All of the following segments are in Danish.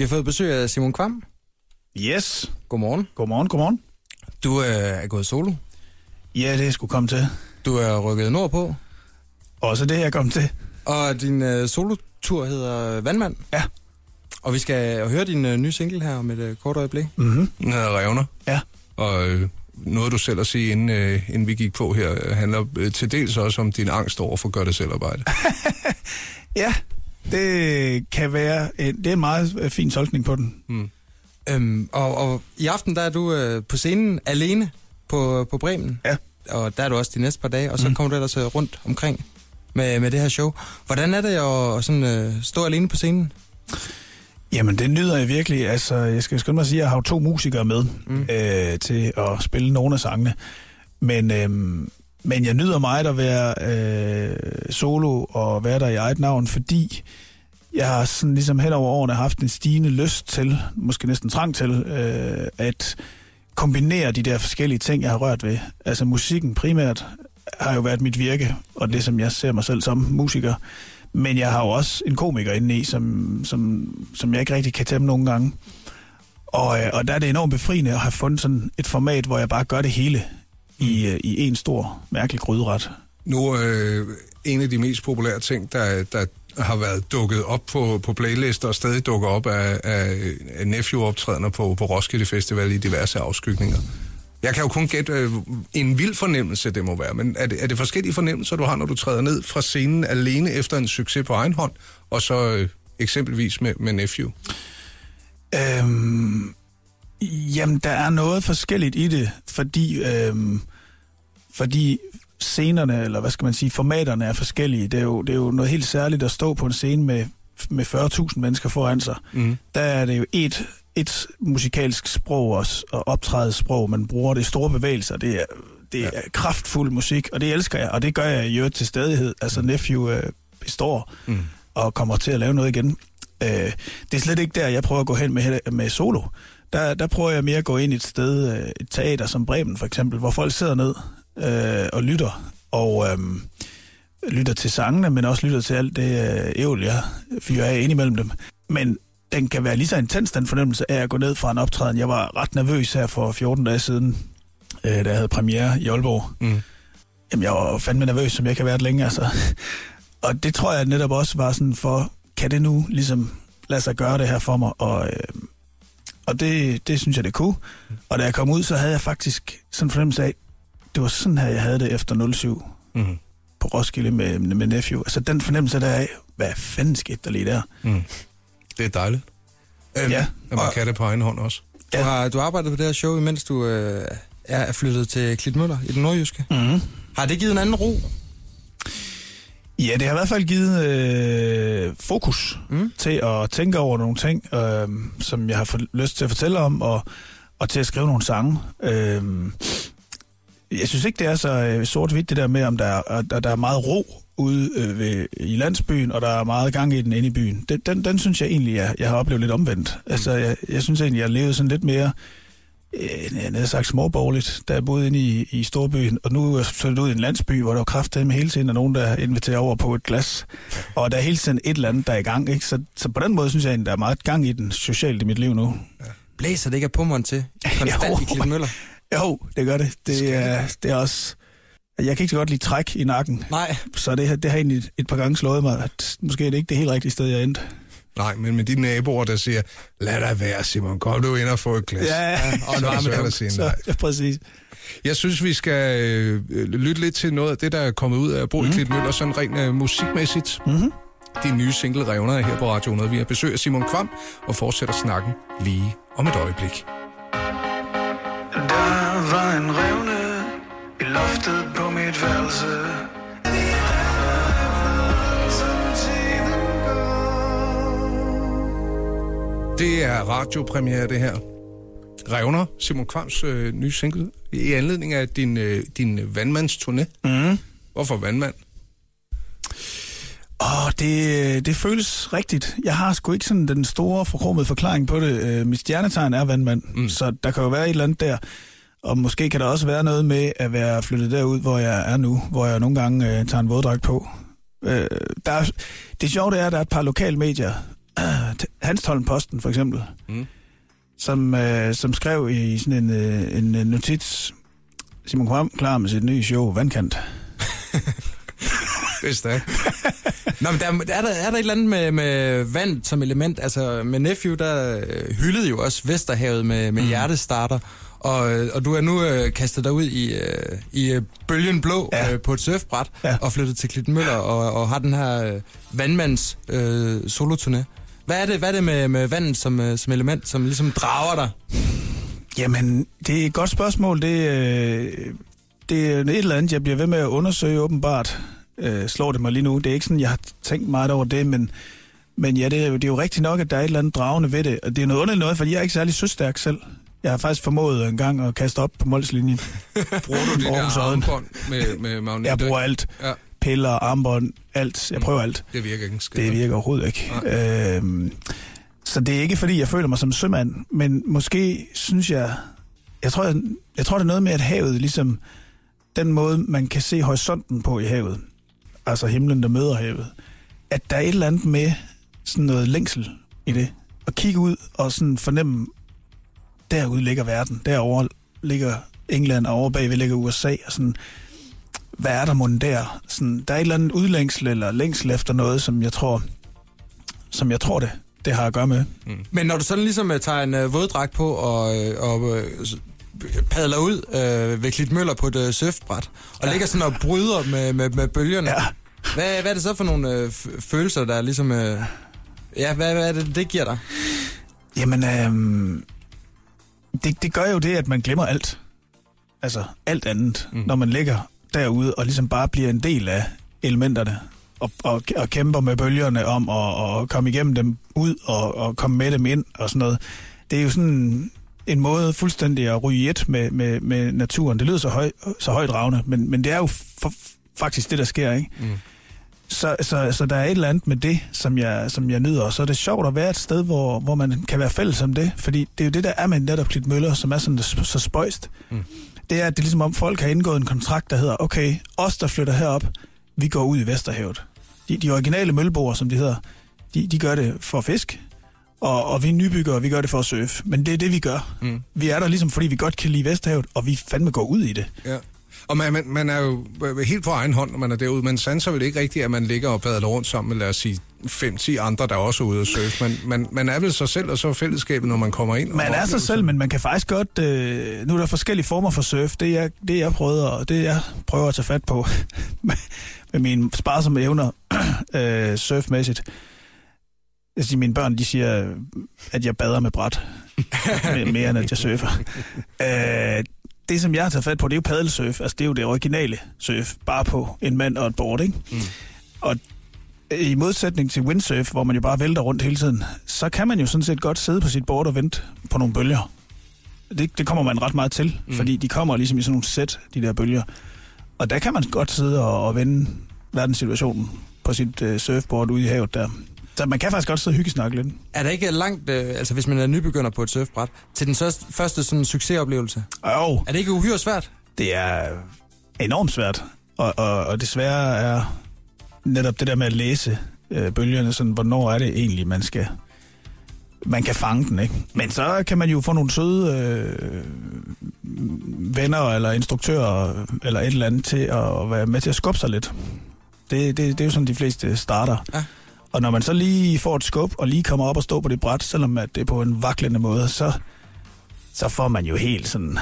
Vi har fået besøg af Simon Kvam. Yes. Godmorgen. Godmorgen, godmorgen. Du øh, er gået solo. Ja, det skulle komme til. Du er rykket nordpå. Også det, jeg kom til. Og din øh, solotur hedder Vandmand. Ja. Og vi skal høre din øh, nye single her om et øh, kort øjeblik. Mm-hmm. Den hedder Revner. Ja. Og øh, noget du selv at sige, inden, øh, inden vi gik på her, øh, handler øh, til dels også om din angst over for at gøre det selv arbejde. Ja, det kan være en, det er en meget øh, fin tolkning på den. mm. Øhm, og, og i aften der er du øh, på scenen alene på, på Bremen. Ja. Og der er du også de næste par dage, og så Mm. mm. kommer du ellers øh, rundt omkring med, med det her show. Hvordan er det at, at sådan, øh, stå alene på scenen? Jamen, det nyder jeg virkelig. Altså, jeg skal skynde mig at sige, at jeg har to musikere med Mm. øh, til at spille nogle af sangene. Men, øh, men jeg nyder meget at være øh, solo og være der i eget navn, fordi jeg har sådan ligesom hen over årene haft en stigende lyst til, måske næsten trang til, øh, at kombinere de der forskellige ting, jeg har rørt ved. Altså musikken primært har jo været mit virke, og det som jeg ser mig selv som musiker. Men jeg har jo også en komiker inde i, som, som, som jeg ikke rigtig kan tæmme nogle gange. Og, øh, og der er det enormt befriende at have fundet sådan et format, hvor jeg bare gør det hele i, øh, i en stor, mærkelig gryderet. Nu øh, en af de mest populære ting, der, der har været dukket op på, på playlister og stadig dukker op af, af, af Nephew-optrædener på, på Roskilde Festival i diverse afskygninger. Jeg kan jo kun gætte øh, en vild fornemmelse, det må være, men er det, er det forskellige fornemmelser, du har, når du træder ned fra scenen alene efter en succes på egen hånd, og så øh, eksempelvis med, med Nephew? Øhm, jamen, der er noget forskelligt i det, fordi, øhm, fordi scenerne, eller hvad skal man sige, formaterne er forskellige. Det er jo, det er jo noget helt særligt at stå på en scene med, med 40.000 mennesker foran sig. Mm. Der er det jo et, et musikalsk sprog og, og optrædelsesprog, man bruger. Det er store bevægelser, det er, det er kraftfuld musik, og det elsker jeg, og det gør jeg i øvrigt til stadighed. Altså, Nephew øh, består Mm. og kommer til at lave noget igen. Øh, det er slet ikke der, jeg prøver at gå hen med, med solo. Der, der prøver jeg mere at gå ind et sted, øh, et teater som Bremen for eksempel, hvor folk sidder ned øh, og lytter, og øh, lytter til sangene, men også lytter til alt det øh, ævl, jeg fyrer af ind imellem dem. Men den kan være lige så intens, den fornemmelse af at gå ned fra en optræden. Jeg var ret nervøs her for 14 dage siden, øh, da jeg havde premiere i Aalborg. Mm. Jamen, jeg var fandme nervøs, som jeg kan være det længe, altså. Og det tror jeg netop også var sådan for, kan det nu ligesom lade sig gøre det her for mig? Og, øh, og det, det synes jeg, det kunne. Og da jeg kom ud, så havde jeg faktisk sådan en fornemmelse af, det var sådan her, jeg havde det efter 07 Mm. på Roskilde med, med Nephew. Altså den fornemmelse der af, hvad fanden skete der lige der? Mm. Det er dejligt. Øhm, Ja. At man og kan det på egen hånd også. du, har, du arbejdet på det her show, imens du øh, er flyttet til Klitmøller i den nordjyske. Mm-hmm. Har det givet en anden ro? Ja, det har i hvert fald givet øh, fokus Mm. til at tænke over nogle ting, øh, som jeg har fået lyst til at fortælle om, og, og til at skrive nogle sange. Øh, jeg synes ikke, det er så øh, sort-hvidt, det der med, om der er, der er meget ro ude øh, ved, i landsbyen, og der er meget gang i den inde i byen. Den, den, den synes jeg egentlig, jeg, jeg har oplevet lidt omvendt. Altså, jeg, jeg synes egentlig, jeg har levet sådan lidt mere øh, jeg sagt småborgerligt, da jeg boede inde i, i storbyen, og nu er jeg flyttet ud i en landsby, hvor der var kraft med hele tiden, og nogen, der inviterer over på et glas. Og der er hele tiden et eller andet, der er i gang. Ikke? Så, så på den måde synes jeg, at der er meget gang i den socialt i mit liv nu. Blæser det ikke af pummeren til? Konstant Jo. i Klitmøller? Jo, det gør det. Skal Det er, det det er også... Jeg kan ikke så godt lide træk i nakken, Nej. så det, har- det har egentlig et par gange slået mig, at måske er det ikke det helt rigtige sted, jeg endte. Nej, men med de naboer, der siger, lad dig være, Simon, kom du ind og få et glas. og en så er det varme svært at sige Så, nej. ja, præcis. Jeg synes, vi skal øh, lytte lidt til noget af det, der er kommet ud af bo i Mhm. Klitmøller, sådan rent øh, musikmæssigt. Mm-hmm. De nye single Revner er her på Radio 100. Vi har besøg af Simon Kvam og fortsætter snakken lige om et øjeblik. Der var en revne i loftet på mit værelse. Det er radiopremiere, det her. Revner, Simon Kvams øh, nye single, i anledning af din, øh, din vandmandsturné. Mm. Hvorfor vandmand? Åh, det, det føles rigtigt. Jeg har sgu ikke sådan den store forkromede forklaring på det. Øh, mit stjernetegn er vandmand, mm. så der kan jo være et eller andet der. Og måske kan der også være noget med at være flyttet derud, hvor jeg er nu, hvor jeg nogle gange øh, tager en våddragt på. Øh, der er, det sjove er, at der er et par lokalmedier, Hans Tolm Posten for eksempel, Mm. som, øh, som skrev i sådan en, øh, en øh, notits, Simon Kvam klar med sit nye show, Vandkant. Hvis det. Nå, men der, er, der, er der et eller andet med, med vand som element? Altså, med Nephew, der øh, hyldede jo også Vesterhavet med, med mm. hjertestarter. Og, øh, og du er nu øh, kastet dig ud i, øh, i øh, bølgen blå Ja. øh, på et surfbræt ja. og flyttet til Klitmøller og, og har den her øh, vandmands øh, soloturné. Hvad er det, hvad er det med, med vandet som, øh, som element, som ligesom drager dig? Jamen, det er et godt spørgsmål. Det, øh, det er et eller andet, jeg bliver ved med at undersøge åbenbart. Øh, slår det mig lige nu. Det er ikke sådan, jeg har tænkt meget over det, men, men ja, det er, jo, det er jo rigtigt nok, at der er et eller andet dragende ved det. Og det er noget underligt noget, fordi jeg er ikke særlig søstærk selv. Jeg har faktisk formået en gang at kaste op på målslinjen. Bruger du de Aarhus der armbånd med, med magnet? Jeg bruger alt. Ja, Piller, armbånd, alt. Jeg prøver alt. det virker ikke en skid. Det virker overhovedet ikke. Øhm, så det er ikke, fordi jeg føler mig som sømand, men måske synes jeg... Jeg tror, jeg, jeg tror, det er noget med, at havet ligesom... Den måde, man kan se horisonten på i havet, altså himlen, der møder havet, at der er et eller andet med sådan noget længsel i det. At kigge ud og sådan fornemme, derude ligger verden, derovre ligger England, og over bagved ligger USA, og sådan, hvad er der mon der? Sådan, der er et eller andet udlængsel eller længsel efter noget, som jeg tror, som jeg tror det, det har at gøre med. Men når du sådan ligesom øh, tager en øh, våddragt på og, øh, og øh, padler ud øh, ved Klitmøller på et øh, surfbræt, og ja. ligger sådan og bryder med, med, med bølgerne, Ja. Hvad, hvad er det så for nogle øh, følelser, der er ligesom... Øh, ja, hvad, hvad er det, det giver dig? Jamen, øhm, det, det gør jo det, at man glemmer alt. Altså alt andet, mm. når man ligger derude og ligesom bare bliver en del af elementerne og, og, og kæmper med bølgerne om at, at komme igennem dem ud og, og komme med dem ind og sådan noget. Det er jo sådan en måde fuldstændig at ryge et med, med, med naturen. Det lyder så, høj, så højdragende, men, men det er jo for, faktisk det, der sker, ikke? Mm. Så, så, så der er et eller andet med det, som jeg, som jeg nyder. Og så er det sjovt at være et sted, hvor, hvor man kan være fælles om det. Fordi det er jo det, der er med netop Klit Møller, som er sådan så, spøjst. Mm. Det er, at det er ligesom om folk har indgået en kontrakt, der hedder, okay, os der flytter herop, vi går ud i Vesterhavet. De, de originale mølleboer, som de hedder, de, de gør det for fisk. Og, og vi nybyggere, vi gør det for at surfe. Men det er det, vi gør. Mm. Vi er der ligesom, fordi vi godt kan lide Vesterhavet, og vi fandme går ud i det. Ja. Og man, man, man er jo helt på egen hånd, når man er derude. Man sanser vel ikke rigtigt, at man ligger og padler rundt sammen med, lad os sige, 5-10 andre, der er også er ude at surfe. Man, man, man er vel sig selv, og så fællesskabet, når man kommer ind. Man er sig selv, men man kan faktisk godt... Øh, nu er der forskellige former for surf. Det jeg, det jeg prøvede, og det jeg prøver at tage fat på med, mine sparsomme evner øh, surfmæssigt. Jeg siger, mine børn, de siger, at jeg bader med bræt. mere, mere end at jeg surfer. Øh, det, som jeg har taget fat på, det er jo paddelsurf. Altså, det er jo det originale surf. Bare på en mand og et board, ikke? Mm. Og i modsætning til windsurf, hvor man jo bare vælter rundt hele tiden, så kan man jo sådan set godt sidde på sit board og vente på nogle bølger. Det, det kommer man ret meget til, mm. fordi de kommer ligesom i sådan nogle sæt, de der bølger. Og der kan man godt sidde og, og vende verdenssituationen på sit øh, surfboard ude i havet der. Så man kan faktisk godt sidde og hyggesnakke lidt. Er der ikke langt, øh, altså hvis man er nybegynder på et surfbræt, til den første, første sådan succesoplevelse? Og Er det ikke uhyre svært? det er enormt svært. Og, og, og desværre er netop det der med at læse øh, bølgerne, sådan, hvornår er det egentlig, man skal man kan fange den, ikke? Men så kan man jo få nogle søde øh, venner eller instruktører eller et eller andet til at være med til at skubbe sig lidt. Det, det, det er jo sådan, de fleste starter. Ja. Og når man så lige får et skub og lige kommer op og står på det bræt, selvom at det er på en vaklende måde, så, så får man jo helt sådan...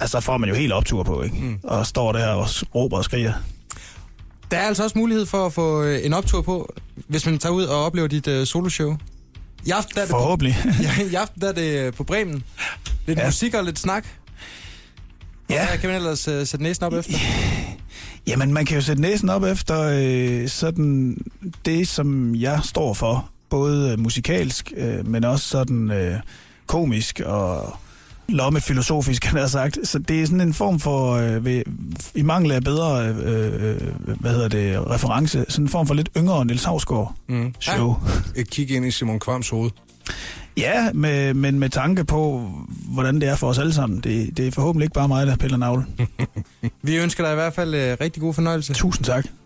Altså, så får man jo helt optur på, ikke? Mm. Og står der og råber og skriger. Der er altså også mulighed for at få øh, en optur på, hvis man tager ud og oplever dit øh, soloshow. I aften, der er det på, Forhåbentlig. ja, i aften der er det øh, på Bremen. Lidt ja. Musik og lidt snak. Ja. Hvad kan man ellers øh, sætte næsen op efter? Jamen, man kan jo sætte næsen op efter øh, sådan det, som jeg står for. Både øh, musikalsk, øh, men også sådan øh, komisk og lommefilosofisk, kan jeg have sagt. Så det er sådan en form for, øh, ved, i mangel af bedre, øh, øh, hvad hedder det, reference, sådan en form for lidt yngre Niels Havsgaard Mm. show. Et kig ind i Simon Kvams hoved. Ja, med, men med tanke på, hvordan det er for os alle sammen. Det, det er forhåbentlig ikke bare mig, der piller navle. Vi ønsker dig i hvert fald øh, rigtig god fornøjelse. Tusind tak.